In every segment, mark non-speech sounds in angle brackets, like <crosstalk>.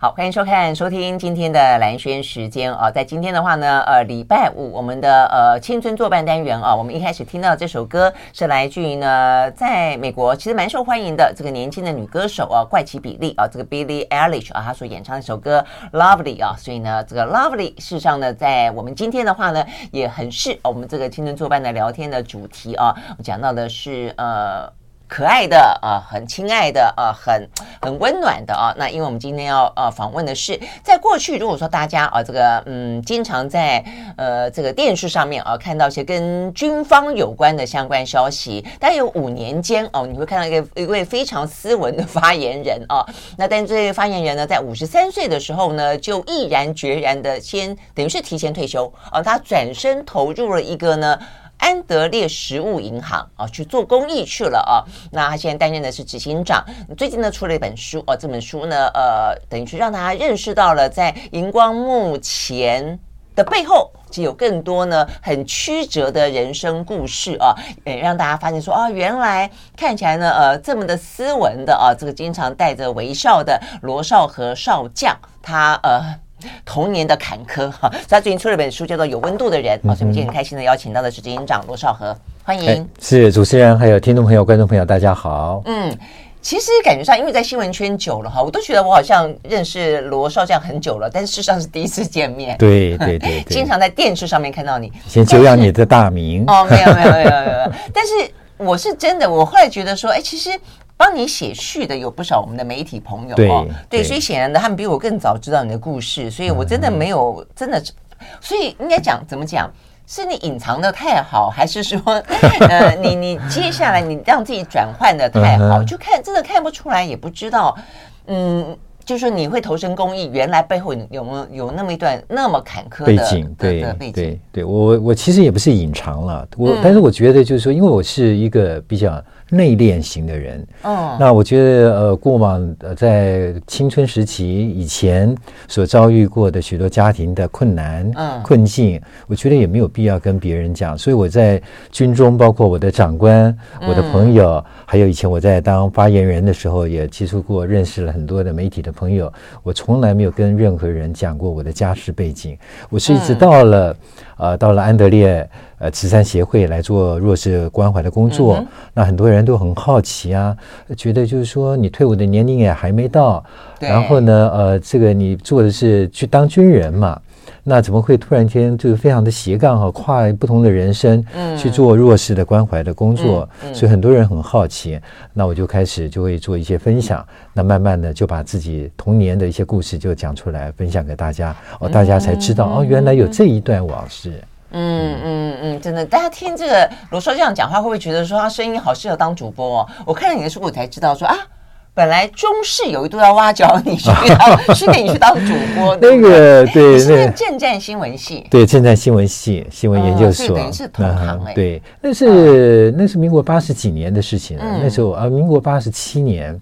好，欢迎收看、收听今天的兰轩时间啊，在今天的话呢，呃，礼拜五我们的呃青春作伴单元啊，我们一开始听到这首歌是来自于呢，在美国其实蛮受欢迎的这个年轻的女歌手啊，怪奇比利啊，这个 Billie Eilish 啊，她所演唱的一首歌 Lovely 啊，所以呢，这个 Lovely 事实上呢，在我们今天的话呢，也很是我们这个青春作伴的聊天的主题啊，我讲到的是呃。可爱的啊、很亲爱的啊、很很温暖的啊。那因为我们今天要呃访问的是，在过去如果说大家啊这个嗯经常在呃这个电视上面啊看到一些跟军方有关的相关消息，但有五年间哦，你会看到一个一位非常斯文的发言人啊。那但这位发言人呢，在五十三岁的时候呢，就毅然决然的先等于是提前退休啊，他转身投入了一个呢。安德烈食物银行啊，去做公益去了啊。那他现在担任的是执行长。最近呢，出了一本书哦，这本书呢，呃，等于是让大家认识到了在荧光幕前的背后，其实有更多呢很曲折的人生故事啊，也让大家发现说啊，原来看起来呢，呃，这么的斯文的啊，这个经常带着微笑的罗少和少将，他呃。童年的坎坷哈，所以他最近出了本书，叫做《有温度的人》啊、嗯，所以我们今天很开心的邀请到的是执行长罗少和，欢迎、哎。是主持人，还有听众朋友、观众朋友，大家好。嗯，其实感觉上，因为在新闻圈久了哈，我都觉得我好像认识罗少将很久了，但是事实上是第一次见面。对对对，<laughs> 对，经常在电视上面看到你，先久仰你的大名。哦，没有没有没有，没有但是我是真的，我后来觉得说，哎，其实。帮你写序的有不少我们的媒体朋友哦，对，对，所以显然的，他们比我更早知道你的故事，所以我真的没有、嗯、真的，所以应该讲怎么讲，是你隐藏的太好，还是说，<laughs> 呃，你你接下来你让自己转换的太好，就看真的看不出来，也不知道，嗯。就是说你会投身公益，原来背后有没有有那么一段那么坎坷的背景？对的背景。对对，我我其实也不是隐藏了，我、嗯、但是我觉得就是说，因为我是一个比较内敛型的人，嗯，那我觉得呃，过往呃在青春时期以前所遭遇过的许多家庭的困难、嗯。困境，我觉得也没有必要跟别人讲，所以我在军中，包括我的长官、我的朋友，嗯、还有以前我在当发言人的时候，也接触过、认识了很多的媒体的。朋友，我从来没有跟任何人讲过我的家世背景。我是一直到了，嗯、呃，到了安德烈呃慈善协会来做弱势关怀的工作，嗯。那很多人都很好奇啊，觉得就是说你退伍的年龄也还没到，然后呢，呃，这个你做的是去当军人嘛。那怎么会突然间就是非常的斜杠哈，跨不同的人生去做弱势的关怀的工作，所以很多人很好奇。那我就开始就会做一些分享，那慢慢的就把自己童年的一些故事就讲出来，分享给大家，哦，大家才知道哦，原来有这一段往事。嗯嗯嗯，真的，大家听这个罗硕这样讲话，会不会觉得说他声音好适合当主播哦？我看了你的书，我才知道说啊。本来中视有一度要挖角你去当，<laughs> 是给你去当主播。那个对，你是政战新闻系，对政战新闻系新闻研究所，等于是同行哎。对，那是那是民国八十几年的事情了。那时候啊，民国八十七年，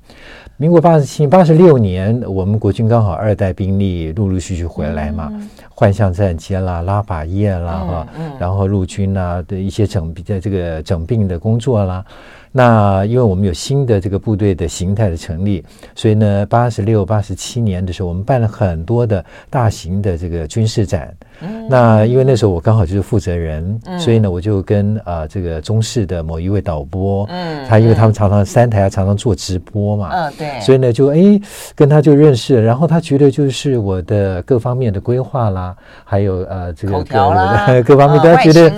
民国八十七八十六年，我们国军刚好二代兵力陆陆续续回来嘛，幻象战街啦、拉法叶啦哈，然后陆军呐的一些整的这个整病的工作啦。那因为我们有新的这个部队的形态的成立，所以呢，八十六、八十七年的时候，我们办了很多的大型的这个军事展。嗯、那因为那时候我刚好就是负责人，嗯、所以呢，我就跟啊、呃、这个中视的某一位导播，嗯，他因为他们常常三台常常做直播嘛，嗯，对，所以呢就哎跟他就认识了，然后他觉得就是我的各方面的规划啦，还有呃这个各 <laughs> 各方面他觉得，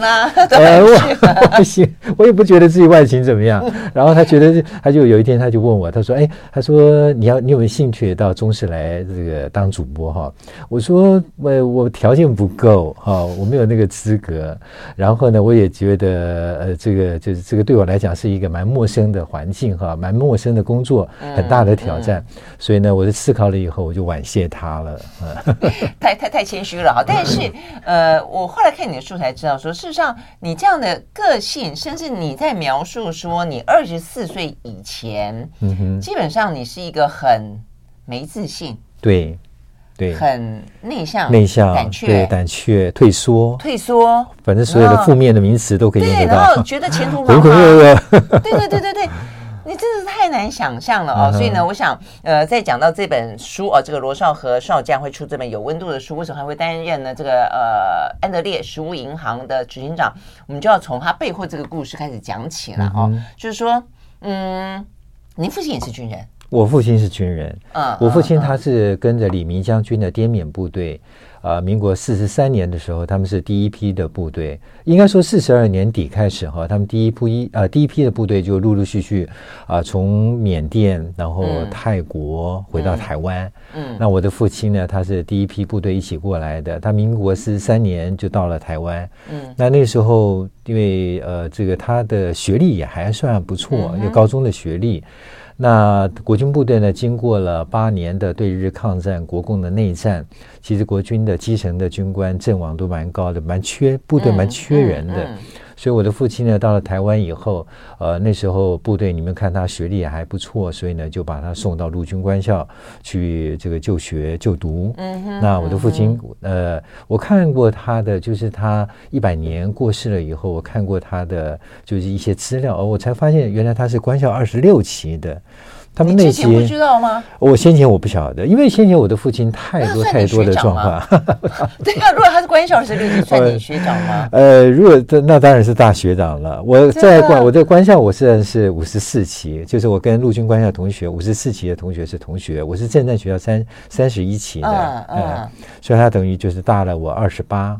呃我不行，我也不觉得自己外形怎么样。然后他觉得，他就有一天他就问我，他说：“哎，他说你要你有没有兴趣到中视来这个当主播哈？”我说：“我我条件不够哈，我没有那个资格。然后呢，我也觉得呃，这个就是这个对我来讲是一个蛮陌生的环境哈，蛮陌生的工作，很大的挑战。所以呢，我就思考了以后，我就婉谢他了。<laughs> 太太太谦虚了哈。<laughs> 但是呃，我后来看你的书才知道说，事实上你这样的个性，甚至你在描述说你。二十四岁以前，嗯哼，基本上你是一个很没自信，对，对，很内向，内向，胆怯，对，胆怯，退缩，退缩，反正所有的负面的名词都可以用得到。对，然后觉得前途茫茫，<laughs> 对对对对对。你真的是太难想象了哦。所以呢，我想呃，在讲到这本书哦，这个罗少和少将会出这本有温度的书，为什么还会担任呢？这个呃安德烈食物银行的执行长，我们就要从他背后这个故事开始讲起了哦。就是说，嗯，您父亲也是军人。我父亲是军人，嗯，我父亲他是跟着李明将军的滇缅部队，啊、呃，民国四十三年的时候，他们是第一批的部队，应该说四十二年底开始哈，他们第一批啊、呃、第一批的部队就陆陆续续啊、呃、从缅甸然后泰国回到台湾，嗯，嗯，那我的父亲呢，他是第一批部队一起过来的，他民国四十三年就到了台湾，嗯，那那时候因为呃这个他的学历也还算不错，有、嗯、高中的学历。那国军部队呢，经过了八年的对日抗战、国共的内战，其实国军的基层的军官阵亡都蛮高的，蛮缺部队，蛮缺人的。嗯嗯嗯所以我的父亲呢，到了台湾以后，呃，那时候部队你们看他学历也还不错，所以呢就把他送到陆军官校去这个就学就读。嗯哼。那我的父亲，呃，我看过他的，就是他一百年过世了以后，我看过他的就是一些资料，我才发现原来他是官校二十六期的。他们那些不知道吗？我先前我不晓得，因为先前我的父亲太多太多的状况。<laughs> 对啊，如果他是官校是六级，算你学长吗？呃，如果这那当然是大学长了。我在官，我在官校我虽然是五十四期，就是我跟陆军官校同学五十四期的同学是同学，我是正战学校三三十一期的，嗯嗯，所以他等于就是大了我二十八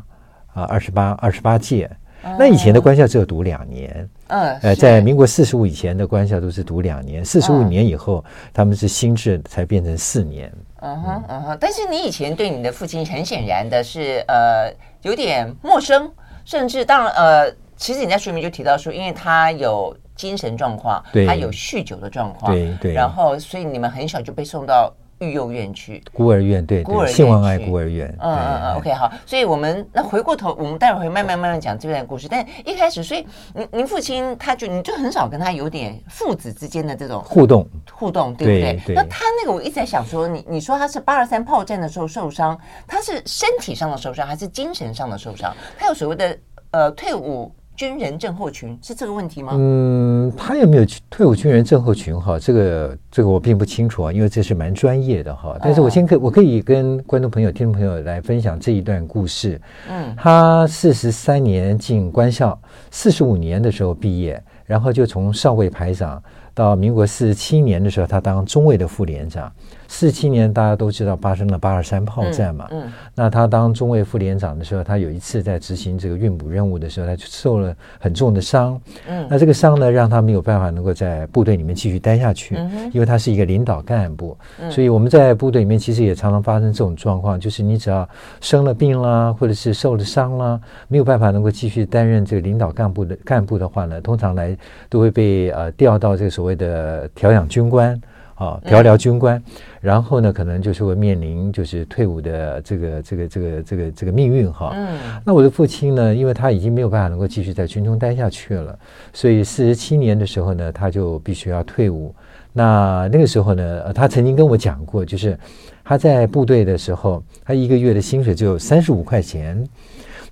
啊，二十八二十八届。那以前的官校只有读两年。嗯，呃，在民国四十五以前的官校都是读两年，四十五年以后他们是新制才变成四年。嗯哼，嗯哼。但是你以前对你的父亲很显然的是呃有点陌生，甚至当然呃，其实你在书里面就提到说，因为他有精神状况，他有酗酒的状况，对对，然后所以你们很小就被送到。育幼院去，孤儿院，对，孤儿院，性望爱孤儿院。嗯嗯嗯，OK，好，所以我们那回过头，我们待会儿会慢慢慢慢讲这段故事。但一开始，所以您您父亲他就你就很少跟他有点父子之间的这种互动互动，对不对？对对，那他那个我一直在想说，你你说他是八二三炮战的时候受伤，他是身体上的受伤还是精神上的受伤？他有所谓的呃退伍。军人症候群是这个问题吗？嗯，他有没有退伍军人症候群？哈，这个这个我并不清楚啊，因为这是蛮专业的哈。但是我先可我可以跟观众朋友、听众朋友来分享这一段故事。嗯，他四十三年进官校，四十五年的时候毕业，然后就从少尉排长到民国四十七年的时候，他当中尉的副连长。四七年，大家都知道发生了八二三炮战嘛。嗯，嗯，那他当中尉副连长的时候，他有一次在执行这个运补任务的时候，他就受了很重的伤。嗯，那这个伤呢，让他没有办法能够在部队里面继续待下去。嗯，因为他是一个领导干部，所以我们在部队里面其实也常常发生这种状况，就是你只要生了病啦，或者是受了伤啦，没有办法能够继续担任这个领导干部的干部的话呢，通常来都会被呃调到这个所谓的调养军官。啊，调疗军官，然后呢，可能就是会面临就是退伍的这个这个这个这个这个命运哈。嗯，那我的父亲呢，因为他已经没有办法能够继续在军中待下去了，所以四十七年的时候呢，他就必须要退伍。那那个时候呢，他曾经跟我讲过，就是他在部队的时候，他一个月的薪水只有三十五块钱。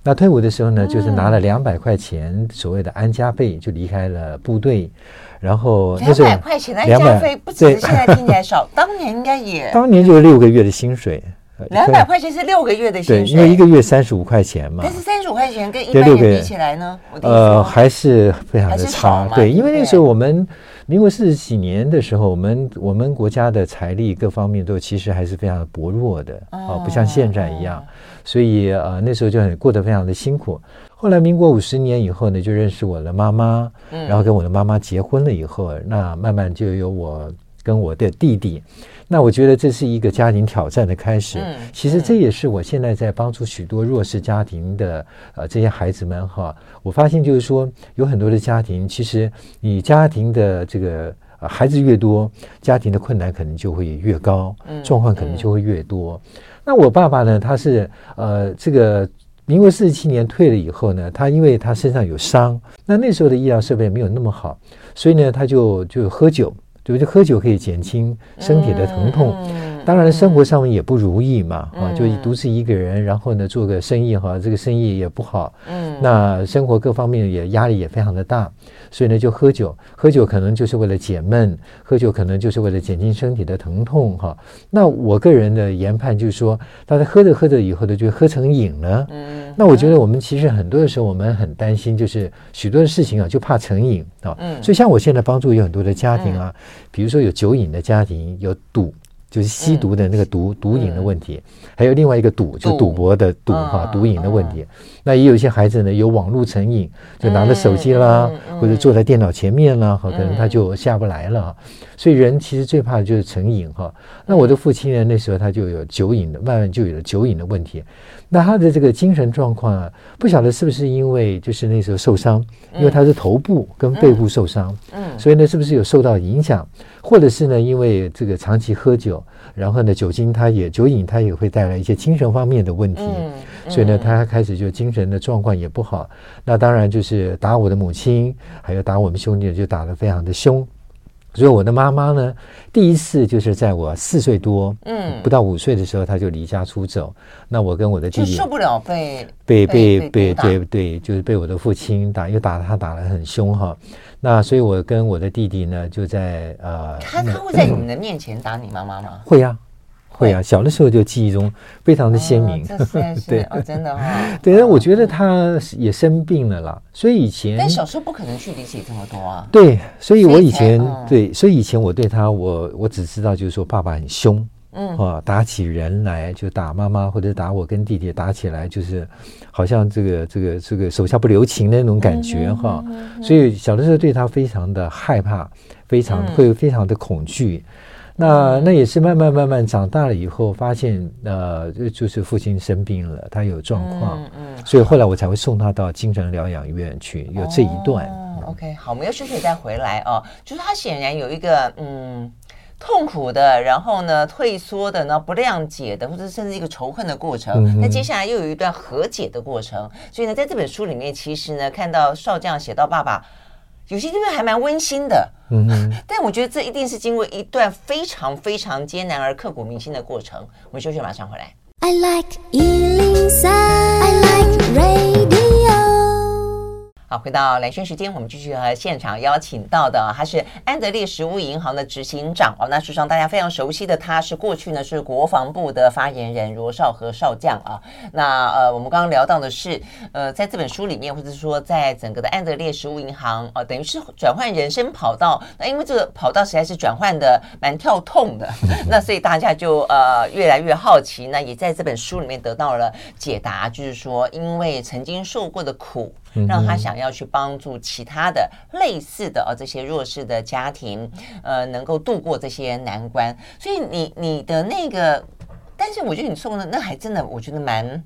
那退伍的时候呢，就是拿了两百块钱，所谓的安家费，就离开了部队。然后两百块钱的安家费不止现在听起来少，<laughs> 当年应该也 <laughs> 当年就是六个月的薪水。两百块钱是六个月的薪水，对，因为一个月三十五块钱嘛。但是三十五块钱跟一般人比起来呢，呃，还是非常的差。对，因为那时候我们民国四十几年的时候，我们我们国家的财力各方面都其实还是非常的薄弱的啊，不像现在一样。所以呃，那时候就很过得非常的辛苦。后来民国五十年以后呢，就认识我的妈妈，然后跟我的妈妈结婚了以后，那慢慢就有我跟我的弟弟。那我觉得这是一个家庭挑战的开始。其实这也是我现在在帮助许多弱势家庭的呃这些孩子们哈。我发现就是说，有很多的家庭，其实你家庭的这个呃孩子越多，家庭的困难可能就会越高，状况可能就会越多。那我爸爸呢，他是呃这个民国四十七年退了以后呢，他因为他身上有伤，那那时候的医疗设备没有那么好，所以呢他就就喝酒。对不对喝酒可以减轻身体的疼痛，当然生活上面也不如意嘛，嗯、啊，就独自一个人，然后呢做个生意哈，这个生意也不好，嗯，那生活各方面也压力也非常的大，所以呢就喝酒，喝酒可能就是为了解闷，喝酒可能就是为了减轻身体的疼痛哈。那我个人的研判就是说，大家喝着喝着以后呢就喝成瘾了，嗯，那我觉得我们其实很多的时候我们很担心，就是许多的事情啊就怕成瘾啊，嗯，所以像我现在帮助有很多的家庭啊，比如说有酒瘾的家庭，有赌。就是吸毒的那个毒、嗯、毒瘾的问题，还有另外一个赌，就赌博的赌哈毒瘾的问题。那也有一些孩子呢，有网络成瘾，就拿着手机啦，或者坐在电脑前面啦，哈，可能他就下不来了。所以人其实最怕的就是成瘾哈。那我的父亲呢，那时候他就有酒瘾的，慢慢就有了酒瘾的问题。那他的这个精神状况啊，不晓得是不是因为就是那时候受伤，因为他是头部跟背部受伤，嗯，所以呢，是不是有受到影响，或者是呢，因为这个长期喝酒，然后呢，酒精它也酒瘾，它也会带来一些精神方面的问题，所以呢，他开始就精神的状况也不好。那当然就是打我的母亲，还有打我们兄弟，就打得非常的凶。所以我的妈妈呢，第一次就是在我四岁多，嗯，不到五岁的时候，她就离家出走。那我跟我的弟弟受不了被被被被对对，就是被我的父亲打，又打他打得很凶哈。那所以，我跟我的弟弟呢，就在呃，他他会在你们的面前打你妈妈吗？会呀。会啊，小的时候就记忆中非常的鲜明。哦、<laughs> 对、哦，真的哈、哦。<laughs> 对，那我觉得他也生病了啦，所以以前。但小时候不可能去理解这么多啊。对，所以我以前、嗯、对，所以以前我对他，我我只知道就是说爸爸很凶，嗯啊，打起人来就打妈妈或者打我跟弟弟打起来，就是好像这个这个这个手下不留情的那种感觉哈。所以小的时候对他非常的害怕，非常会非常的恐惧。那那也是慢慢慢慢长大了以后，发现呃，就是父亲生病了，他有状况，嗯，嗯，所以后来我才会送他到精神疗养院去，有这一段。哦、OK，好，我们要休息再回来哦。就是他显然有一个嗯痛苦的，然后呢退缩的，呢不谅解的，或者甚至一个仇恨的过程。那、嗯、接下来又有一段和解的过程。所以呢，在这本书里面，其实呢看到少将写到爸爸。有些地方还蛮温馨的，嗯哼，<laughs> 但我觉得这一定是经过一段非常非常艰难而刻骨铭心的过程。我们休息，马上回来。I like 103, I like radio 好，回到兰萱时间，我们继续和现场邀请到的，他是安德烈食物银行的执行长哦。那事实上大家非常熟悉的，他是过去呢是国防部的发言人罗少和少将啊。那呃，我们刚刚聊到的是，呃，在这本书里面，或者是说在整个的安德烈食物银行啊、呃，等于是转换人生跑道。那因为这个跑道实在是转换的蛮跳痛的，<laughs> 那所以大家就呃越来越好奇。那也在这本书里面得到了解答，就是说因为曾经受过的苦。让他想要去帮助其他的类似的呃这些弱势的家庭，呃，能够度过这些难关。所以你你的那个，但是我觉得你送的那还真的，我觉得蛮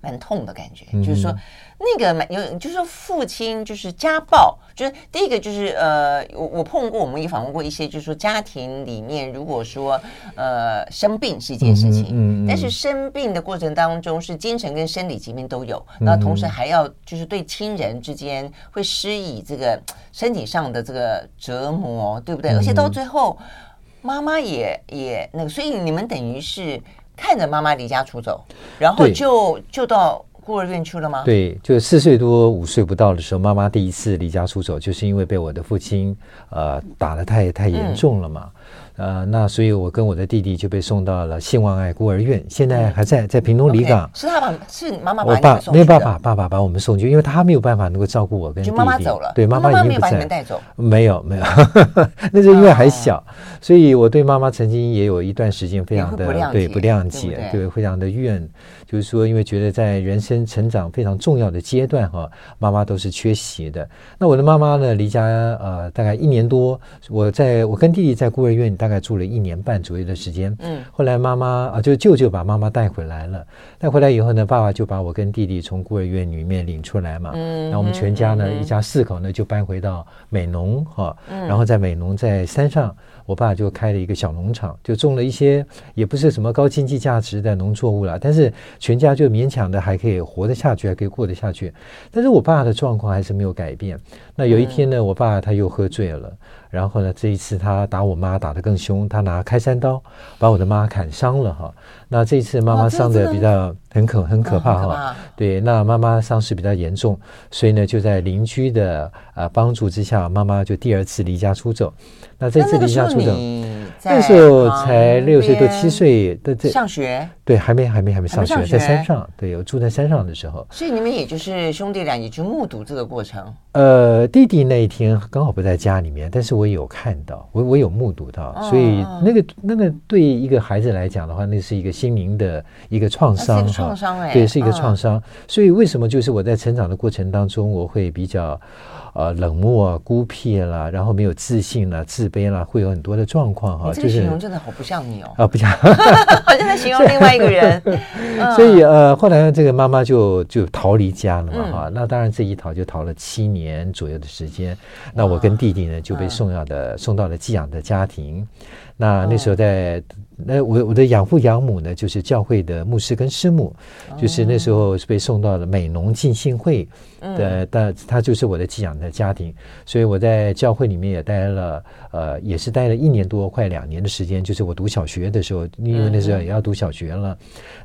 蛮痛的感觉，就是说。那个蛮有，就是说父亲就是家暴，就是第一个就是呃，我我碰过，我们也访问过一些，就是说家庭里面如果说呃生病是一件事情，嗯，但是生病的过程当中是精神跟生理疾病都有，那同时还要就是对亲人之间会施以这个身体上的这个折磨，对不对？而且到最后妈妈也也那个，所以你们等于是看着妈妈离家出走，然后就就到。孤儿院去了吗？对，就四岁多五岁不到的时候，妈妈第一次离家出走，就是因为被我的父亲呃打的太太严重了嘛。嗯呃，那所以，我跟我的弟弟就被送到了信望爱孤儿院，现在还在在屏东离港。是他把是妈妈把我爸没有办法，爸爸把我们送去，因为他没有办法能够照顾我跟弟弟。就妈妈走了，对，妈妈已经不在。没有把你们带走？没有，没有，<laughs> 那时候因为还小，所以我对妈妈曾经也有一段时间非常的对不谅解，对，非常的怨，就是说，因为觉得在人生成长非常重要的阶段哈，妈妈都是缺席的。那我的妈妈呢，离家呃大概一年多，我在我跟弟弟在孤儿院大概住了一年半左右的时间，嗯，后来妈妈啊，就舅舅把妈妈带回来了。带回来以后呢，爸爸就把我跟弟弟从孤儿院里面领出来嘛，嗯，那我们全家呢，一家四口呢，就搬回到美浓哈，然后在美浓在山上，我爸就开了一个小农场，就种了一些也不是什么高经济价值的农作物了，但是全家就勉强的还可以活得下去，还可以过得下去。但是我爸的状况还是没有改变。那有一天呢，我爸他又喝醉了。然后呢，这一次他打我妈打得更凶，他拿开山刀把我的妈砍伤了哈。那这一次妈妈伤的比较很可很可怕哈。对，那妈妈伤势比较严重，所以呢就在邻居的呃帮助之下，妈妈就第二次离家出走。那这次离家出走，那时候才六岁多七岁的这上学。对，还没还没还没上学，上学在山上。对，我住在山上的时候。所以你们也就是兄弟俩，也就目睹这个过程。呃，弟弟那一天刚好不在家里面，但是我有看到，我我有目睹到，所以那个那个对一个孩子来讲的话，那是一个心灵的一个创伤创伤哎，对，是一个创伤。所以为什么就是我在成长的过程当中，我会比较。呃，冷漠、孤僻啦，然后没有自信啦，自卑啦，会有很多的状况哈。这个形容真的好不像你哦。啊，不像，<laughs> 好像在形容另外一个人。<laughs> 所以呃，后来这个妈妈就就逃离家了嘛哈。那当然这一逃就逃了七年左右的时间。那我跟弟弟呢就被送到的送到了寄养的家庭。那那时候在。那我我的养父养母呢，就是教会的牧师跟师母，就是那时候是被送到了美浓浸信会的，但他就是我的寄养的家庭，所以我在教会里面也待了，呃，也是待了一年多，快两年的时间。就是我读小学的时候，因为那时候也要读小学了。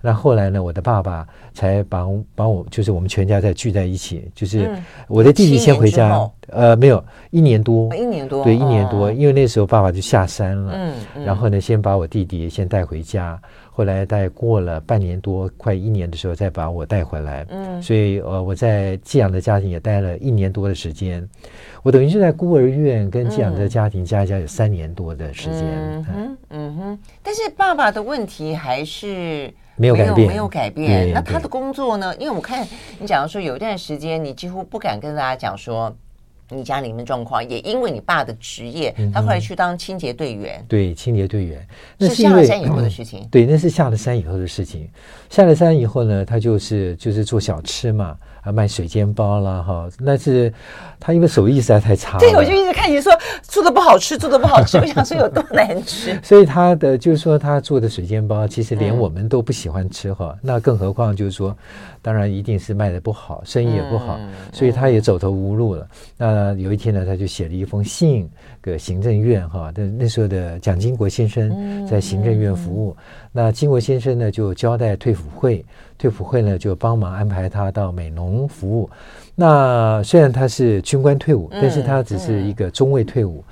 那后来呢，我的爸爸才把把我，就是我们全家再聚在一起，就是我的弟弟先回家。呃，没有一年多，一年多，对，一年多，因为那时候爸爸就下山了，嗯，然后呢，先把我弟弟先带回家，后来带过了半年多，快一年的时候，再把我带回来，嗯，所以呃，我在寄养的家庭也待了一年多的时间，我等于是在孤儿院跟寄养的家庭加一加有三年多的时间，嗯哼，嗯。哼，但是爸爸的问题还是没有改变，没有改变，那他的工作呢？因为我看你假如说有一段时间你几乎不敢跟大家讲说。你家里面状况也因为你爸的职业，嗯、他后来去当清洁队员。对，清洁队员那是下了山以后的事情。对，那是下了山以后的事情。下了山以后呢，他就是就是做小吃嘛。啊，卖水煎包啦，哈，那是他因为手艺实在太差了。对，我就一直看你说做的不好吃，做的不好吃，我想说有多难吃。<laughs> 所以他的就是说他做的水煎包，其实连我们都不喜欢吃哈。嗯、那更何况就是说，当然一定是卖的不好，生意也不好，嗯、所以他也走投无路了。嗯、那有一天呢，他就写了一封信给行政院哈，那那时候的蒋经国先生在行政院服务。那经国先生呢，就交代退辅会，退辅会呢就帮忙安排他到美农服务。那虽然他是军官退伍，但是他只是一个中尉退伍。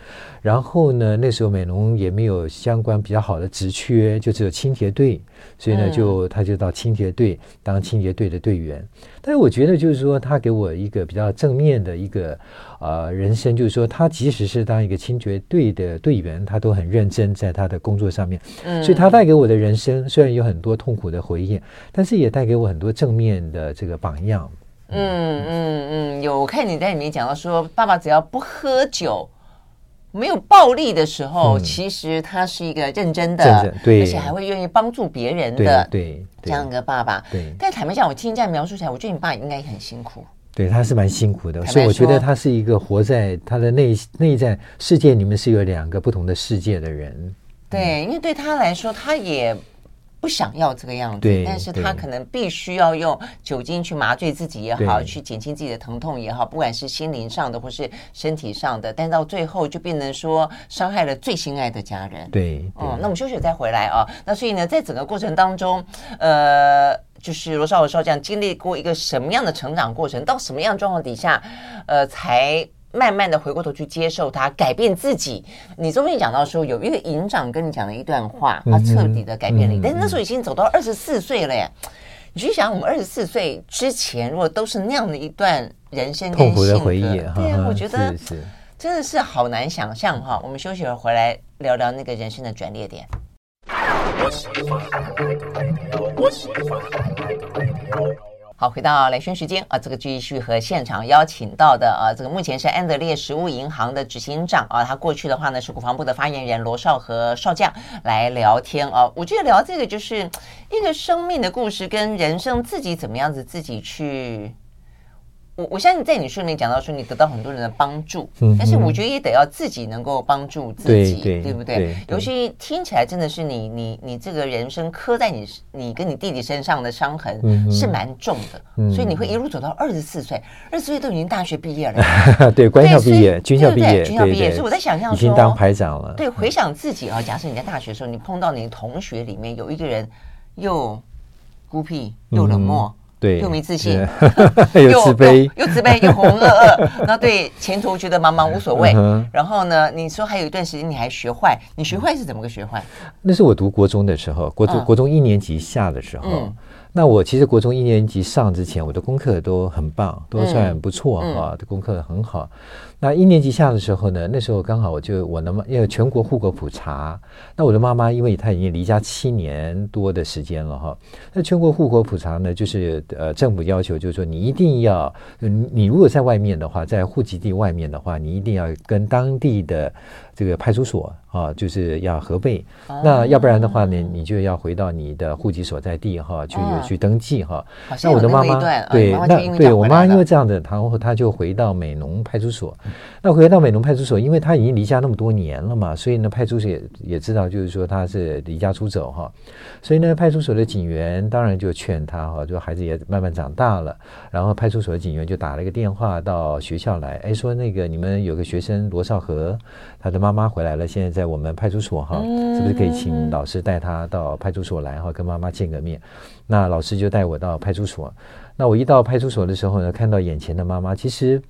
然后呢，那时候美浓也没有相关比较好的职缺，就只有清洁队，所以呢，就他就到清洁队当清洁队的队员。但是我觉得，就是说他给我一个比较正面的一个呃人生，就是说他即使是当一个清洁队的队员，他都很认真在他的工作上面。所以他带给我的人生虽然有很多痛苦的回忆，但是也带给我很多正面的这个榜样。嗯嗯嗯，有我看你在里面讲到说，爸爸只要不喝酒。没有暴力的时候，嗯、其实他是一个认真的，而且还会愿意帮助别人的，对，这样一个爸爸。对，但坦白讲，我听你这样描述起来，我觉得你爸应该很辛苦。对，他是蛮辛苦的，所以我觉得他是一个活在他的内内在世界里面是有两个不同的世界的人。对，因为对他来说，他也。不想要这个样子，但是他可能必须要用酒精去麻醉自己也好，去减轻自己的疼痛也好，不管是心灵上的或是身体上的，但到最后就变成说伤害了最心爱的家人。对，对嗯，那我们休息再回来啊。那所以呢，在整个过程当中，呃，就是罗少罗少这样经历过一个什么样的成长过程，到什么样状况底下，呃，才。慢慢的回过头去接受他，改变自己。你中间讲到说，有一个营长跟你讲了一段话，他彻底的改变了你。嗯、但是那时候已经走到二十四岁了耶。你去想，我们二十四岁之前，如果都是那样的一段人生跟痛苦的回忆，对啊，我觉得真的是好难想象哈。我们休息了回来聊聊那个人生的转捩点。好，回到雷军时间啊，这个继续和现场邀请到的啊，这个目前是安德烈食物银行的执行长啊，他过去的话呢是国防部的发言人罗少和少将来聊天啊。我觉得聊这个就是一个生命的故事，跟人生自己怎么样子自己去我我相信在你书里面讲到说你得到很多人的帮助，嗯、但是我觉得也得要自己能够帮助自己，对，对，对不对？尤其听起来真的是你你你这个人生刻在你你跟你弟弟身上的伤痕是蛮重的，嗯、所以你会一路走到二十四岁，二十四岁都已经大学毕业了，<laughs> 对，官校毕业，军校毕业，军校毕业，所以我在想象说，已经当排长了。对，回想自己啊，假设你在大学的时候，你碰到你的同学里面有一个人又孤僻又冷漠。嗯对，又没自信，<laughs> 又自卑，又自卑，又浑浑噩噩。那对前途觉得茫茫无所谓。嗯、然后呢，你说还有一段时间你还学坏，你学坏是怎么个学坏？那是我读国中的时候，国中、嗯、国中一年级下的时候。嗯那我其实国中一年级上之前，我的功课都很棒，都算不错哈，的、功课很好。那一年级下的时候呢，那时候刚好我就我的妈，因为全国户口普查，那我的妈妈因为她已经离家七年多的时间了哈。那全国户口普查呢，就是呃政府要求就是说你一定要，你如果在外面的话，在户籍地外面的话，你一定要跟当地的。这个派出所啊，就是要核备，哦、那要不然的话呢，你就要回到你的户籍所在地哈，去去登记哈。那我的妈妈对，那对我妈因为这样子，然后她就回到美浓派出所。那回到美浓派出所，因为他已经离家那么多年了嘛，所以呢，派出所也也知道，就是说他是离家出走哈。所以呢，派出所的警员当然就劝他哈，就孩子也慢慢长大了，然后派出所的警员就打了一个电话到学校来，哎，说那个你们有个学生罗少和，他的。妈妈回来了，现在在我们派出所哈，是不是可以请老师带他到派出所来哈，跟妈妈见个面？那老师就带我到派出所。那我一到派出所的时候呢，看到眼前的妈妈，其实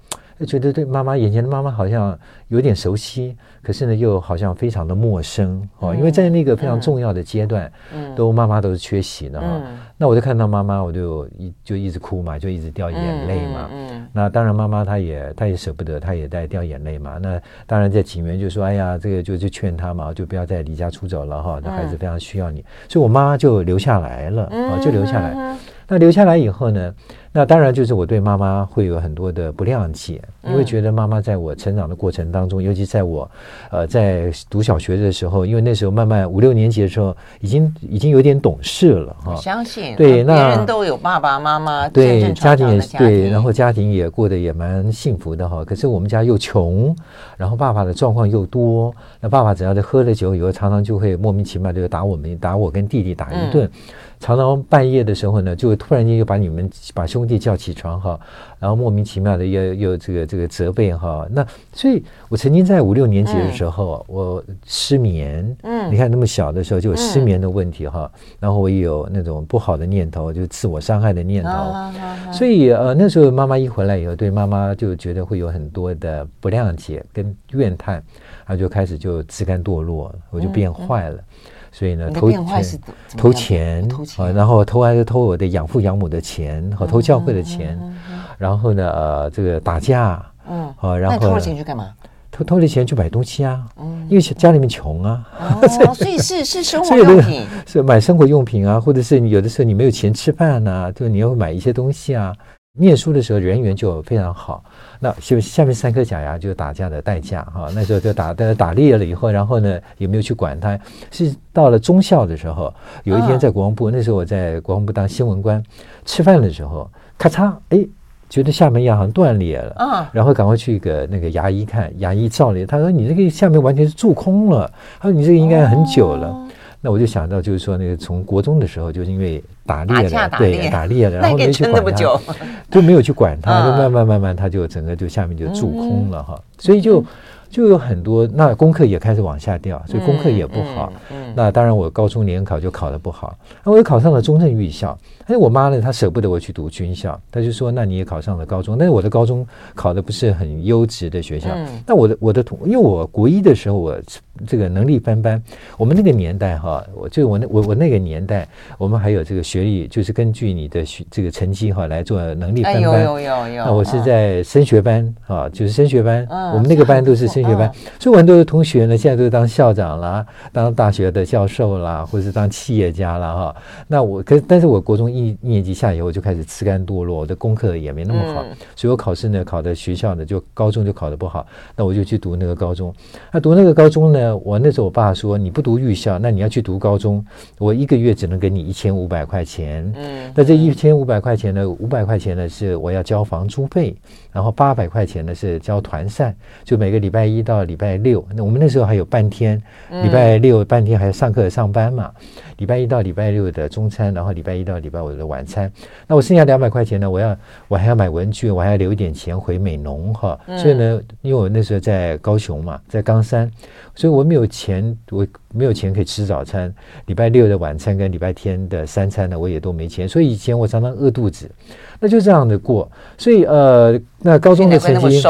觉得对妈妈眼前的妈妈好像有点熟悉，可是呢又好像非常的陌生哦，因为在那个非常重要的阶段，都妈妈都是缺席的哈。那我就看到妈妈，我就一就一直哭嘛，就一直掉眼泪嘛。那当然，妈妈她也她也舍不得，她也在掉眼泪嘛。那当然，在警员就说：“哎呀，这个就就劝她嘛，就不要再离家出走了哈。那孩子非常需要你，所以我妈就留下来了啊，就留下来。那留下来以后呢？”那当然就是我对妈妈会有很多的不谅解，因为觉得妈妈在我成长的过程当中，尤其在我，呃，在读小学的时候，因为那时候慢慢五六年级的时候，已经已经有点懂事了哈。相信对，那别人都有爸爸妈妈，对，家庭也对，然后家庭也过得也蛮幸福的哈。可是我们家又穷，然后爸爸的状况又多，那爸爸只要是喝了酒以后，常常就会莫名其妙就打我们，打我跟弟弟打一顿。常常半夜的时候呢，就会突然间就把你们把兄弟叫起床哈，然后莫名其妙的又又这个这个责备哈。那所以，我曾经在五六年级的时候，嗯、我失眠。嗯，你看那么小的时候就有失眠的问题哈。嗯、然后我也有那种不好的念头，就自我伤害的念头。所以呃，那时候妈妈一回来以后，对妈妈就觉得会有很多的不谅解跟怨叹，然后就开始就自甘堕落，我就变坏了。所以呢，偷钱，偷钱啊，然后偷还是偷我的养父养母的钱，和偷教会的钱，然后呢，呃，这个打架，嗯，啊，然后偷了钱去干嘛？偷偷了钱去买东西啊，嗯，因为家里面穷啊，所以是是生活用品，<laughs> 是买生活用品啊，或者是你有的时候你没有钱吃饭呐，就你要买一些东西啊。念书的时候人缘就非常好，那就下面三颗假牙就是打架的代价哈。那时候就打打打裂了以后，然后呢也没有去管他。是到了中校的时候，有一天在国防部，那时候我在国防部当新闻官，吃饭的时候，咔嚓，哎，觉得下门牙好像断裂了，然后赶快去给那个牙医看，牙医照了，他说你这个下面完全是蛀空了，他说你这个应该很久了。那我就想到，就是说，那个从国中的时候，就是因为打猎了，对，打猎了，然后没去管它，就没有去管它，就慢慢慢慢，它就整个就下面就蛀空了哈，所以就就有很多，那功课也开始往下掉，所以功课也不好。那当然，我高中联考就考得不好，那我又考上了中正预校。哎，我妈呢，她舍不得我去读军校，她就说：“那你也考上了高中，但是我的高中考的不是很优质的学校。那我的我的同，因为我国一的时候我。”这个能力分班，我们那个年代哈，我就我那我我那个年代，我们还有这个学历，就是根据你的学这个成绩哈来做能力分班。有有有有。那我是在升学班啊，就是升学班，我们那个班都是升 <laughs> 升学班，哦、所以我很多的同学呢，现在都当校长啦，当大学的教授啦，或者是当企业家啦哈。那我可，但是我国中一一年级下以后就开始吃干堕落，我的功课也没那么好，嗯、所以我考试呢考的学校呢就高中就考得不好，那我就去读那个高中。那读那个高中呢，我那时候我爸说，你不读预校，那你要去读高中，我一个月只能给你一千五百块钱。嗯，那这一千五百块钱呢，五百块钱呢是我要交房租费，然后八百块钱呢是交团膳，就每个礼拜一到礼拜六，那我们那时候还有半天，礼拜六半天还要上课上班嘛。礼拜一到礼拜六的中餐，然后礼拜一到礼拜五的晚餐。那我剩下两百块钱呢，我要我还要买文具，我还要留一点钱回美农哈。所以呢，因为我那时候在高雄嘛，在冈山，所以我没有钱，我没有钱可以吃早餐。礼拜六的晚餐跟礼拜天的三餐呢，我也都没钱。所以以前我常常饿肚子，那就这样的过。所以呃，那高中的成绩。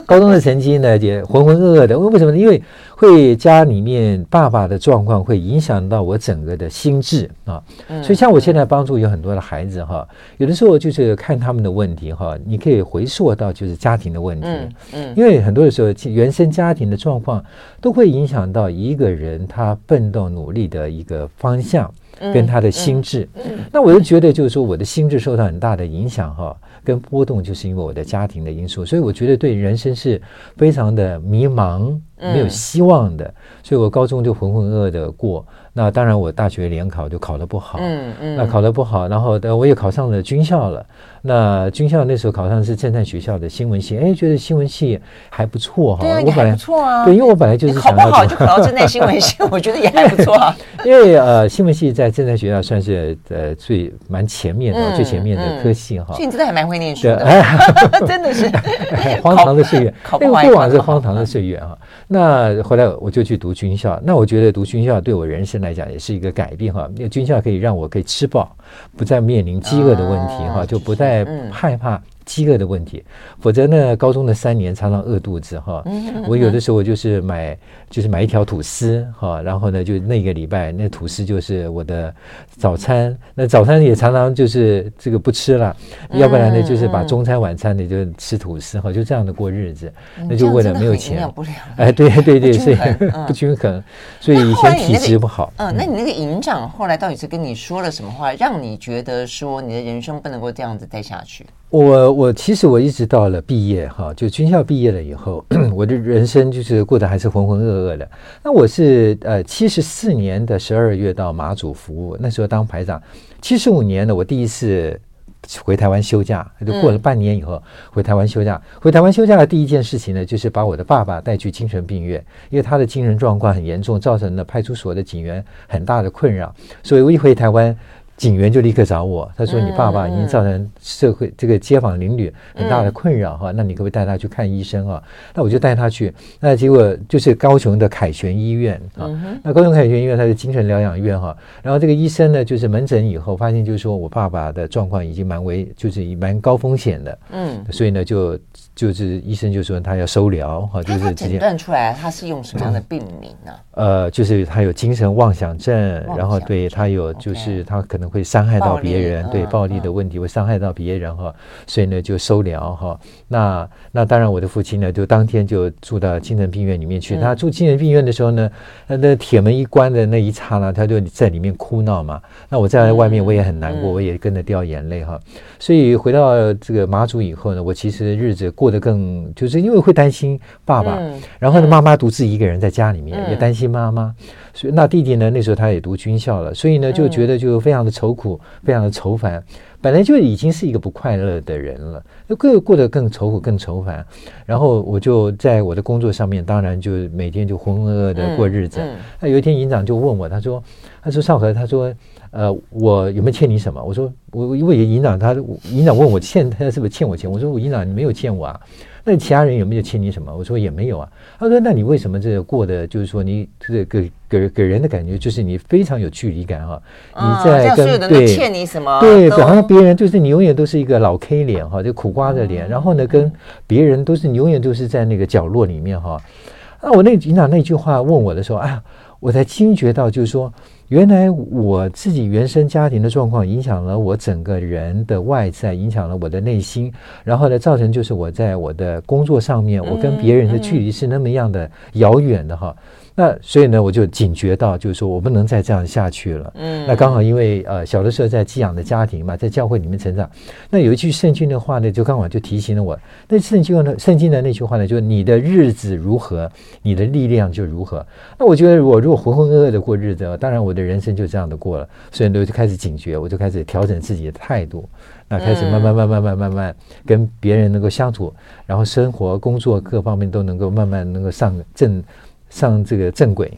<laughs> 高中的成绩呢，也浑浑噩噩的。为什么呢？因为会家里面爸爸的状况会影响到我整个的心智啊。所以像我现在帮助有很多的孩子哈，有的时候就是看他们的问题哈，你可以回溯到就是家庭的问题。嗯，因为很多的时候原生家庭的状况都会影响到一个人他奋斗努力的一个方向跟他的心智。那我就觉得就是说我的心智受到很大的影响哈。跟波动，就是因为我的家庭的因素，所以我觉得对人生是非常的迷茫，没有希望的，所以我高中就浑浑噩噩的过。那当然，我大学联考就考得不好，嗯嗯，那考得不好，然后我也考上了军校了。那军校那时候考上是政战学校的新闻系，哎，觉得新闻系还不错哈。对啊，我本来不错啊。对，因为我本来就是考不好就考到政战新闻系，<laughs> 我觉得也还不错啊。因为呃，新闻系在政战学校算是呃最蛮前面的、最前面的科系哈。所以你真的还蛮会念书的，<laughs> 真的是 <laughs> 荒唐的岁月，那个过往是荒唐的岁月啊。那后来我就去读军校，那我觉得读军校对我人生来讲也是一个改变哈，因为军校可以让我可以吃饱，不再面临饥饿的问题哈，就不再害怕。饥饿的问题，否则呢，高中的三年常常饿肚子哈。我有的时候就是买，就是买一条吐司哈，然后呢，就那个礼拜那吐司就是我的早餐。那早餐也常常就是这个不吃了，要不然呢，就是把中餐晚餐呢就吃吐司哈，就这样的过日子。那就为了没有钱，哎，对对对，所以不均衡，所以 <laughs> 以前体质不好。嗯，那你那个营长后来到底是跟你说了什么话，让你觉得说你的人生不能够这样子待下去？我我其实我一直到了毕业哈，就军校毕业了以后，<clears throat> 我的人生就是过得还是浑浑噩噩的。那我是呃七十四年的十二月到马祖服务，那时候当排长。七十五年呢，我第一次回台湾休假，就过了半年以后回台湾休假。回台湾休假的第一件事情呢，就是把我的爸爸带去精神病院，因为他的精神状况很严重，造成了派出所的警员很大的困扰。所以我一回台湾。警员就立刻找我，他说：“你爸爸已经造成社会这个街坊邻里很大的困扰哈，那你可不可以带他去看医生啊？”那我就带他去，那结果就是高雄的凯旋医院啊。那高雄凯旋医院它是精神疗养院哈，然后这个医生呢，就是门诊以后发现，就是说我爸爸的状况已经蛮危，就是蛮高风险的，嗯，所以呢就。就是医生就说他要收疗哈，就是诊断出来他是用什么样的病名呢？呃，就是他有精神妄想症，然后对他有就是他可能会伤害到别人，对暴力的问题会伤害到别人哈，所以呢就收疗哈。那那当然我的父亲呢就当天就住到精神病院里面去。他住精神病院的时候呢，那铁门一关的那一刹那，他就在里面哭闹嘛。那我在外面我也很难过，我也跟着掉眼泪哈。所以回到这个马祖以后呢，我其实日子过。过得更，就是因为会担心爸爸，嗯、然后呢，妈妈独自一个人在家里面，嗯、也担心妈妈，所以那弟弟呢，那时候他也读军校了，所以呢，就觉得就非常的愁苦，非常的愁烦。本来就已经是一个不快乐的人了，就过过得更愁苦、更愁烦。然后我就在我的工作上面，当然就每天就浑浑噩噩的过日子。那、嗯嗯、有一天营长就问我，他说：“他说少和，他说。”呃，我有没有欠你什么？我说我因为营长他营长问我欠他是不是欠我钱？我说我营长你没有欠我啊。那其他人有没有欠你什么？我说也没有啊。他说那你为什么这个过的就是说你这个给给给人的感觉就是你非常有距离感哈？你在跟对欠你什么？对，好像别人就是你永远都是一个老 K 脸哈，就苦瓜的脸。然后呢，跟别人都是你永远都是在那个角落里面哈。那我那营长那句话问我的时候，哎呀，我才惊觉到就是说。原来我自己原生家庭的状况影响了我整个人的外在，影响了我的内心，然后呢，造成就是我在我的工作上面，我跟别人的距离是那么样的遥远的哈。那所以呢我就警觉到就是说我不能再这样下去了。嗯。那刚好因为呃小的时候在寄养的家庭嘛在教会里面成长那有一句圣经的话呢就刚好就提醒了我那圣经的圣经的那句话呢就是你的日子如何你的力量就如何。那我觉得我如果浑浑噩噩的过日子当然我的人生就这样的过了所以呢我就开始警觉我就开始调整自己的态度。那开始慢慢慢慢慢慢慢跟别人能够相处然后生活工作各方面都能够慢慢能够上正上这个正轨。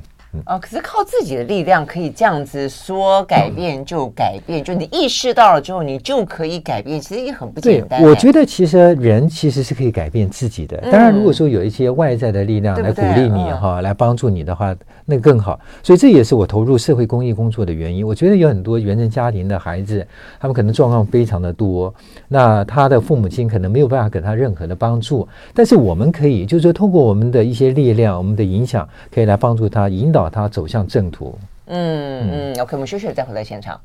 哦，可是靠自己的力量可以这样子说改变就改变，就你意识到了之后，你就可以改变，其实也很不简单。对，我觉得其实人其实是可以改变自己的。当然，如果说有一些外在的力量来鼓励你哈，来帮助你的话，那更好。所以这也是我投入社会公益工作的原因。我觉得有很多原生家庭的孩子，他们可能状况非常的多，那他的父母亲可能没有办法给他任何的帮助，但是我们可以，就是说通过我们的一些力量，我们的影响，可以来帮助他，引导。他走向正途。嗯嗯，OK，我们休息了再回来现场。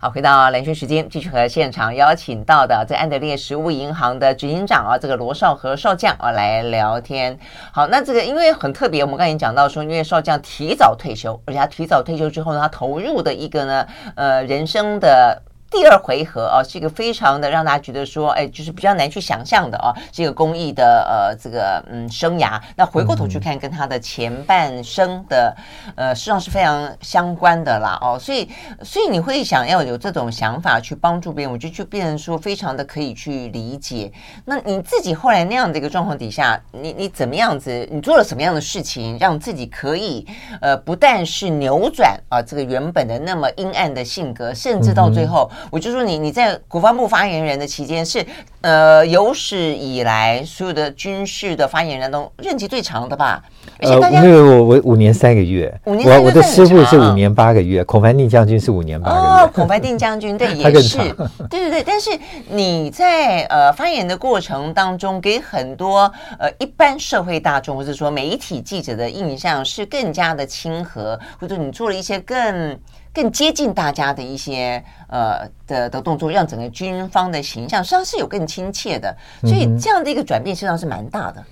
好，回到兰萱时间，继续和现场邀请到的在安德烈食物银行的执行长啊，这个罗少和少将啊来聊天。好，那这个因为很特别，我们刚才讲到说，因为少将提早退休，而且他提早退休之后呢，他投入的一个呢，呃，人生的。第二回合啊，是一个非常的让大家觉得说，哎，就是比较难去想象的啊，这个公益的呃这个嗯生涯。那回过头去看，跟他的前半生的呃，实际上是非常相关的啦哦。所以，所以你会想要有这种想法去帮助别人，我觉得就变成说非常的可以去理解。那你自己后来那样的一个状况底下，你你怎么样子？你做了什么样的事情，让自己可以呃不但是扭转啊这个原本的那么阴暗的性格，甚至到最后。我就说你你在国防部发言人的期间是呃有史以来所有的军事的发言人中任期最长的吧？呃，没有我我五年三个月，五年我我的师傅是五年八个月，孔繁定将军是五年八个月。哦，孔繁定将军对也是，对 <laughs> 对对。但是你在呃发言的过程当中，给很多呃一般社会大众或者说媒体记者的印象是更加的亲和，或者你做了一些更。更接近大家的一些呃的的动作，让整个军方的形象实际上是有更亲切的，所以这样的一个转变实际上是蛮大的。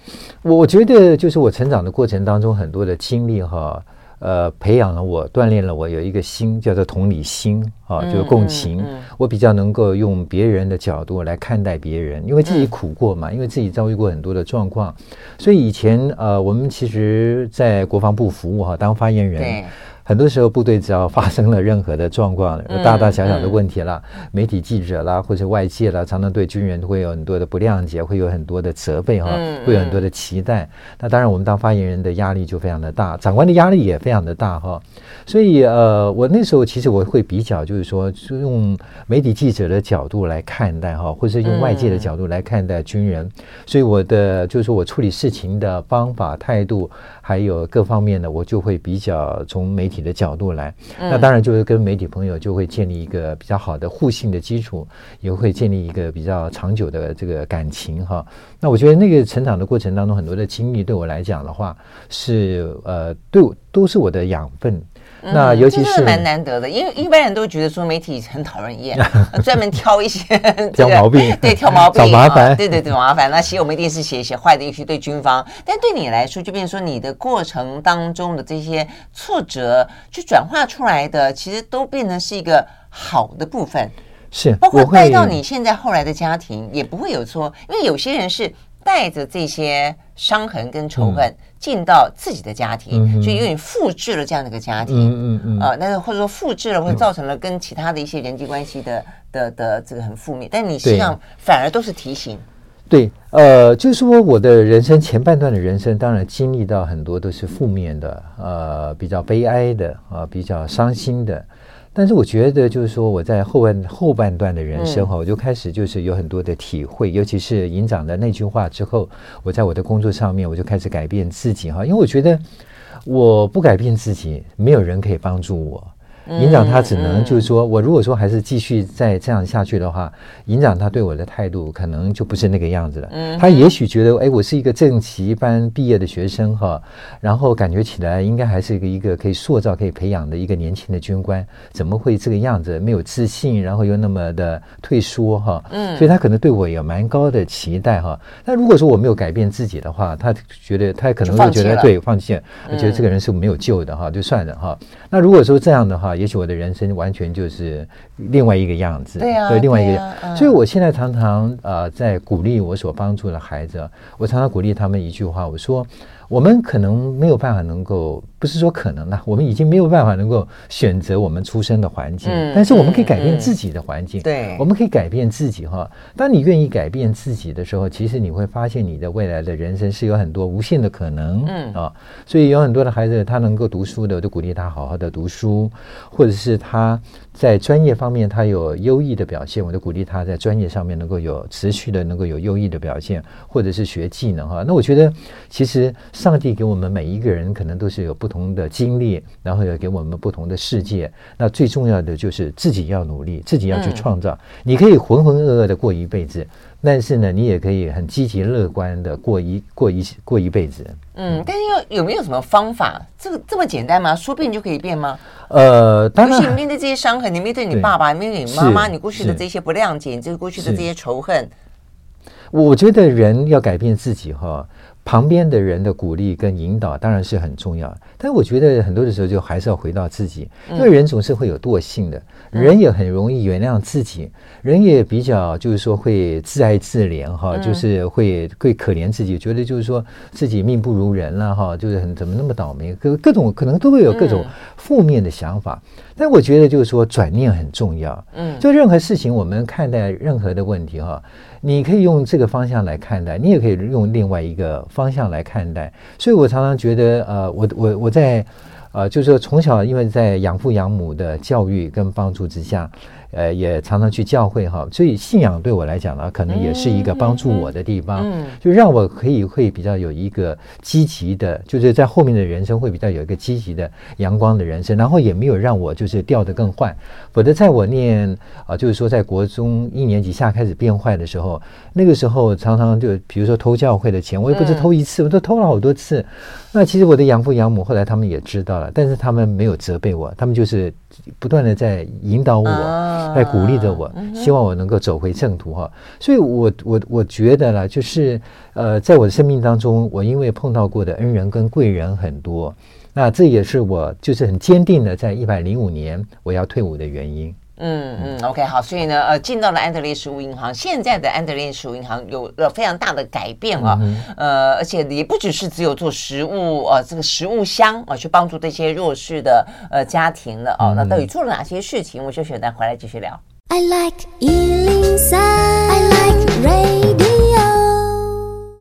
我觉得就是我成长的过程当中，很多的经历哈，呃，培养了我，锻炼了我，有一个心叫做同理心啊，就是共情。我比较能够用别人的角度来看待别人，因为自己苦过嘛，因为自己遭遇过很多的状况，所以以前呃，我们其实，在国防部服务哈，当发言人。很多时候，部队只要发生了任何的状况，大大小小的问题啦，媒体记者啦，或者外界啦，常常对军人会有很多的不谅解，会有很多的责备哈，会有很多的期待。那当然，我们当发言人的压力就非常的大，长官的压力也非常的大哈。所以呃，我那时候其实我会比较，就是说，就用媒体记者的角度来看待哈，或者是用外界的角度来看待军人。所以我的就是说我处理事情的方法、态度，还有各方面的，我就会比较从媒体。的角度来，那当然就是跟媒体朋友就会建立一个比较好的互信的基础，也会建立一个比较长久的这个感情哈。那我觉得那个成长的过程当中，很多的经历对我来讲的话，是呃，对我都是我的养分。那尤其是蛮难得的，因为一般人都觉得说媒体很讨人厌，<laughs> 专门挑一些 <laughs> 挑毛病，<laughs> 对，挑毛病，找麻烦，对对对，麻烦。那写我们一定是写一些坏的，尤其对军方。但对你来说，就变成说你的过程当中的这些挫折，去转化出来的，其实都变成是一个好的部分。是，包括带到你现在后来的家庭，也不会有错，因为有些人是。带着这些伤痕跟仇恨进到自己的家庭，就有点复制了这样的一个家庭，嗯嗯啊，那或者说复制了，会造成了跟其他的一些人际关系的的的这个很负面。但你实际上反而都是提醒。对，呃，就是说我的人生前半段的人生，当然经历到很多都是负面的，呃，比较悲哀的啊，比较伤心的。但是我觉得，就是说我在后半后半段的人生哈，我就开始就是有很多的体会，尤其是营长的那句话之后，我在我的工作上面，我就开始改变自己哈，因为我觉得我不改变自己，没有人可以帮助我。营长他只能就是说，我如果说还是继续再这样下去的话，营长他对我的态度可能就不是那个样子了。他也许觉得，哎，我是一个正奇班毕业的学生哈，然后感觉起来应该还是一个一个可以塑造、可以培养的一个年轻的军官，怎么会这个样子？没有自信，然后又那么的退缩哈。嗯，所以他可能对我有蛮高的期待哈。但如果说我没有改变自己的话，他觉得他可能会觉得对放弃，我觉得这个人是没有救的哈，就算了哈。那如果说这样的话，也许我的人生完全就是另外一个样子，对啊，对，另外一个样所以我现在常常呃在鼓励我所帮助的孩子，我常常鼓励他们一句话，我说。我们可能没有办法能够，不是说可能呢，我们已经没有办法能够选择我们出生的环境，嗯、但是我们可以改变自己的环境。对、我们可以改变自己哈。当你愿意改变自己的时候，其实你会发现你的未来的人生是有很多无限的可能。嗯啊，所以有很多的孩子他能够读书的，我就鼓励他好好的读书，或者是他在专业方面他有优异的表现，我就鼓励他在专业上面能够有持续的能够有优异的表现，或者是学技能哈。那我觉得其实。上帝给我们每一个人可能都是有不同的经历，然后也给我们不同的世界。那最重要的就是自己要努力，自己要去创造。嗯、你可以浑浑噩噩的过一辈子，但是呢，你也可以很积极乐观的过一过一过一辈子。嗯，但是有有没有什么方法？这个这么简单吗？说变就可以变吗？呃，当然。你面对这些伤痕，你面对你爸爸，面对你妈妈，你过去的这些不谅解，你这个过去的这些仇恨。我觉得人要改变自己哈。旁边的人的鼓励跟引导当然是很重要，但我觉得很多的时候就还是要回到自己，因为人总是会有惰性的，人也很容易原谅自己，人也比较就是说会自爱自怜哈，就是会会可怜自己，觉得就是说自己命不如人了哈，就是很怎么那么倒霉，各各种可能都会有各种负面的想法，但我觉得就是说转念很重要，嗯，就任何事情我们看待任何的问题哈。你可以用这个方向来看待，你也可以用另外一个方向来看待。所以我常常觉得，呃，我我我在，呃，就是说从小因为在养父养母的教育跟帮助之下。呃，也常常去教会哈，所以信仰对我来讲呢，可能也是一个帮助我的地方，嗯，就让我可以会比较有一个积极的，就是在后面的人生会比较有一个积极的阳光的人生，然后也没有让我就是掉得更坏，否则在我念啊，就是说在国中一年级下开始变坏的时候，那个时候常常就比如说偷教会的钱，我也不是偷一次，我都偷了好多次。那其实我的养父养母后来他们也知道了，但是他们没有责备我，他们就是不断的在引导我。在鼓励着我，希望我能够走回正途哈。所以我我我觉得呢，就是呃，在我的生命当中，我因为碰到过的恩人跟贵人很多，那这也是我就是很坚定的，在一百零五年我要退伍的原因。嗯嗯，OK，好，所以呢，呃，进到了安德烈食物银行，现在的安德烈食物银行有了非常大的改变啊，嗯、呃，而且也不只是只有做食物，呃，这个食物箱啊，去帮助这些弱势的呃家庭了哦，嗯、那到底做了哪些事情？我就选择回来继续聊。I like 103, I like radio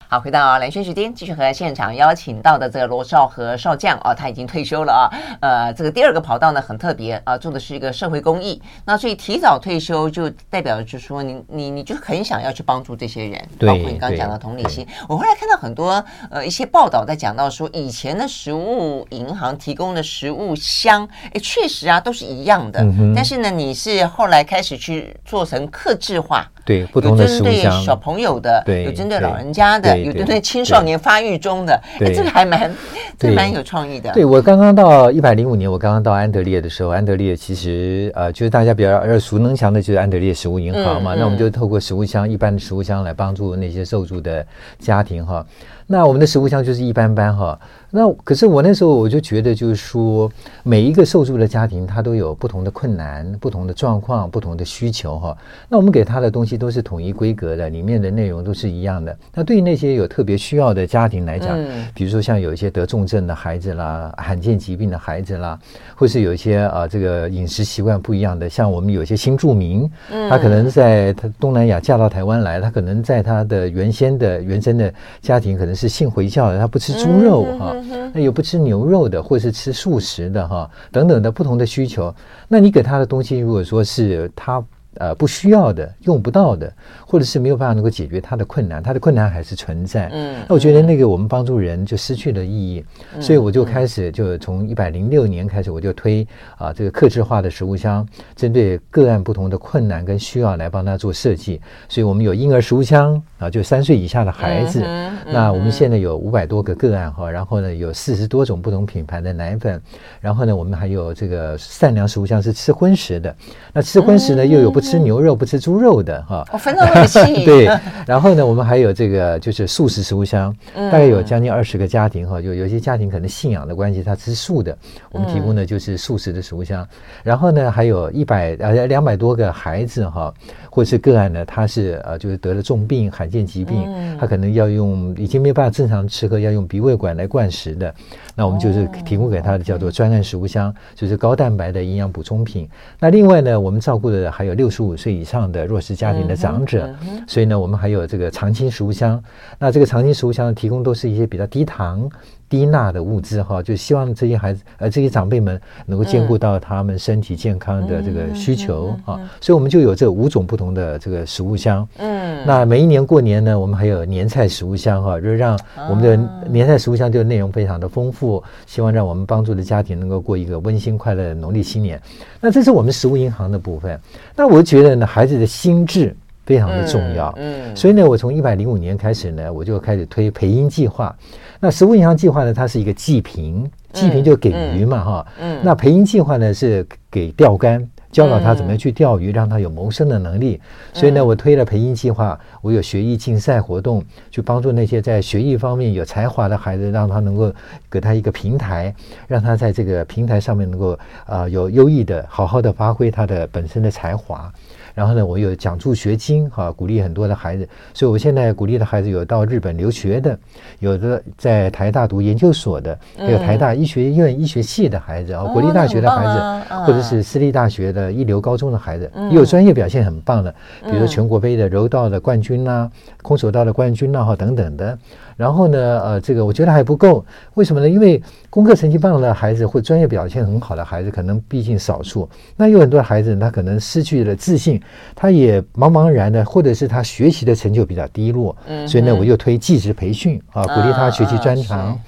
好，回到蓝轩时间，继续和现场邀请到的这个罗少和少将啊，他已经退休了啊。呃，这个第二个跑道呢很特别啊，做的是一个社会公益。那所以提早退休就代表就是说你，你你你就很想要去帮助这些人，包括你刚刚讲的同理心。我后来看到很多呃一些报道在讲到说，以前的食物银行提供的食物箱，哎，确实啊都是一样的，嗯、但是呢，你是后来开始去做成客制化。对，不同的食物箱，有针对小朋友的，对，有针对老人家的，有针对青少年发育中的，哎，这个还蛮，<laughs> 这蛮有创意的。对，我刚刚到一百零五年，我刚刚到安德烈的时候，安德烈其实呃，就是大家比较耳熟能详的，就是安德烈食物银行嘛。那我们就透过食物箱，一般的食物箱来帮助那些受助的家庭哈。那我们的食物箱就是一般般哈。那可是我那时候我就觉得，就是说每一个受助的家庭，他都有不同的困难、不同的状况、不同的需求哈。那我们给他的东西都是统一规格的，里面的内容都是一样的。那对于那些有特别需要的家庭来讲，嗯、比如说像有一些得重症的孩子啦、罕见疾病的孩子啦，或是有一些啊这个饮食习惯不一样的，像我们有一些新住民，他可能在他东南亚嫁到台湾来，他可能在他的原先的原生的家庭可能是信回教的，他不吃猪肉哈。嗯那有不吃牛肉的，或者是吃素食的哈，等等的不同的需求。那你给他的东西，如果说是他呃不需要的、用不到的，或者是没有办法能够解决他的困难，他的困难还是存在。嗯，那我觉得那个我们帮助人就失去了意义，嗯、所以我就开始就从一百零六年开始，我就推啊这个客制化的食物箱，针对个案不同的困难跟需要来帮他做设计。所以我们有婴儿食物箱啊，就三岁以下的孩子。那我们现在有五百多个个案哈，然后呢有四十多种不同品牌的奶粉，然后呢我们还有这个善良食物箱是吃荤食的，那吃荤食呢又有不吃牛肉、不吃猪肉的哈。我分到 <laughs> 对，然后呢，我们还有这个就是素食食物箱，大概有将近二十个家庭哈，就有些家庭可能信仰的关系，他吃素的，我们提供的就是素食的食物箱。然后呢，还有一百呃两百多个孩子哈，或者是个案呢，他是呃就是得了重病、罕见疾病，他可能要用已经没有办法正常吃喝，要用鼻胃管来灌食的。那我们就是提供给他的叫做专案食物箱，就是高蛋白的营养补充品。那另外呢，我们照顾的还有六十五岁以上的弱势家庭的长者，所以呢，我们还有这个常青食物箱。那这个常青食物箱提供都是一些比较低糖。低钠的物质哈，就希望这些孩子呃这些长辈们能够兼顾到他们身体健康的这个需求啊，所以我们就有这五种不同的这个食物箱。嗯，那每一年过年呢，我们还有年菜食物箱哈，就是让我们的年菜食物箱就内容非常的丰富，希望让我们帮助的家庭能够过一个温馨快乐的农历新年。那这是我们食物银行的部分。那我觉得呢，孩子的心智非常的重要。嗯，所以呢，我从一百零五年开始呢，我就开始推培英计划。那食物银行计划呢？它是一个济贫，济贫就给鱼嘛，哈。嗯。那培英计划呢是给钓竿，教导他怎么样去钓鱼，让他有谋生的能力。所以呢，我推了培英计划，我有学艺竞赛活动，去帮助那些在学艺方面有才华的孩子，让他能够给他一个平台，让他在这个平台上面能够啊、呃、有优异的、好好的发挥他的本身的才华。然后呢，我有奖助学金，哈，鼓励很多的孩子。所以我现在鼓励的孩子有到日本留学的，有的在台大读研究所的，还有台大医学院医学系的孩子啊，国立大学的孩子，或者是私立大学的一流高中的孩子，也有专业表现很棒的，比如说全国杯的柔道的冠军呐，空手道的冠军呐，哈，等等的。然后呢，呃，这个我觉得还不够，为什么呢？因为功课成绩棒的孩子或专业表现很好的孩子，可能毕竟少数。那有很多孩子，他可能失去了自信，他也茫茫然的，或者是他学习的成就比较低落。嗯，所以呢，我又推技职培训啊，鼓励他学习专长。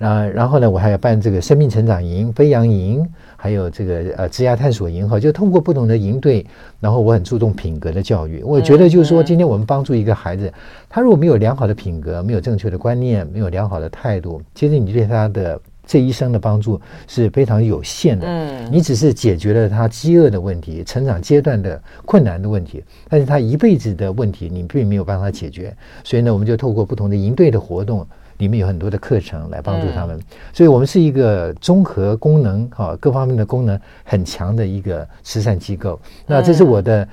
啊，然后呢，我还要办这个生命成长营、飞扬营。还有这个呃，职涯探索营哈，就通过不同的营队，然后我很注重品格的教育。我觉得就是说，今天我们帮助一个孩子，他如果没有良好的品格，没有正确的观念，没有良好的态度，其实你对他的这一生的帮助是非常有限的。嗯，你只是解决了他饥饿的问题、成长阶段的困难的问题，但是他一辈子的问题你并没有办法解决。所以呢，我们就透过不同的营队的活动。里面有很多的课程来帮助他们，所以我们是一个综合功能哈，各方面的功能很强的一个慈善机构。那这是我的，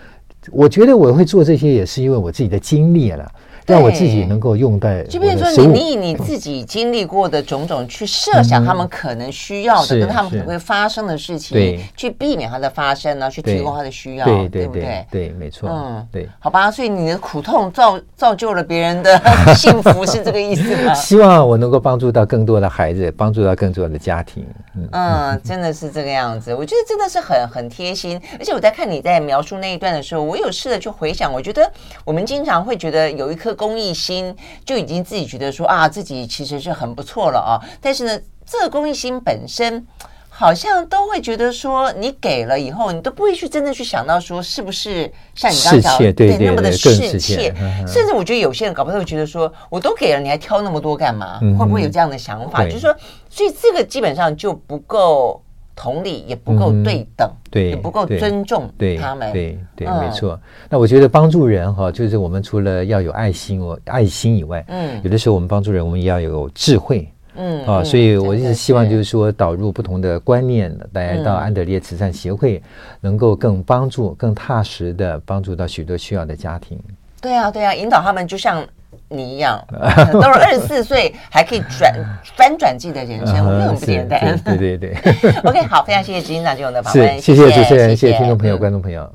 我觉得我会做这些也是因为我自己的经历了。让我自己能够用在，就比如说你你以你自己经历过的种种去设想他们可能需要的，跟他们可能会发生的事情，对，去避免它的发生呢，去提供他的需要，对对对对，没错，嗯，对，好吧，所以你的苦痛造造就了别人的幸福，是这个意思吗？<laughs> 希望我能够帮助到更多的孩子，帮助到更多的家庭，嗯，真的是这个样子，我觉得真的是很很贴心，而且我在看你在描述那一段的时候，我有试着去回想，我觉得我们经常会觉得有一颗。公益心就已经自己觉得说啊，自己其实是很不错了啊。但是呢，这个公益心本身好像都会觉得说，你给了以后，你都不会去真正去想到说，是不是像你刚刚讲的对那么的世切。甚至我觉得有些人搞不好会觉得说，我都给了，你还挑那么多干嘛？会不会有这样的想法？就是说，所以这个基本上就不够。同理也不够对等，嗯、对，也不够尊重他们，对对，对，没错。那我觉得帮助人哈，就是我们除了要有爱心哦，爱心以外，嗯，有的时候我们帮助人，我们也要有智慧，嗯啊，所以我一直希望就是说导入不同的观念，来到安德烈慈善协会，能够更帮助、更踏实的帮助到许多需要的家庭。对啊，对啊，引导他们就像。你一样，<laughs> 都是二十四岁还可以转 <laughs> 翻转自己的人生，我觉得很不简单。对对对。<laughs> OK，好，非常谢谢执行长给我们的访问，谢谢主持人，谢谢听众朋友、观众朋友。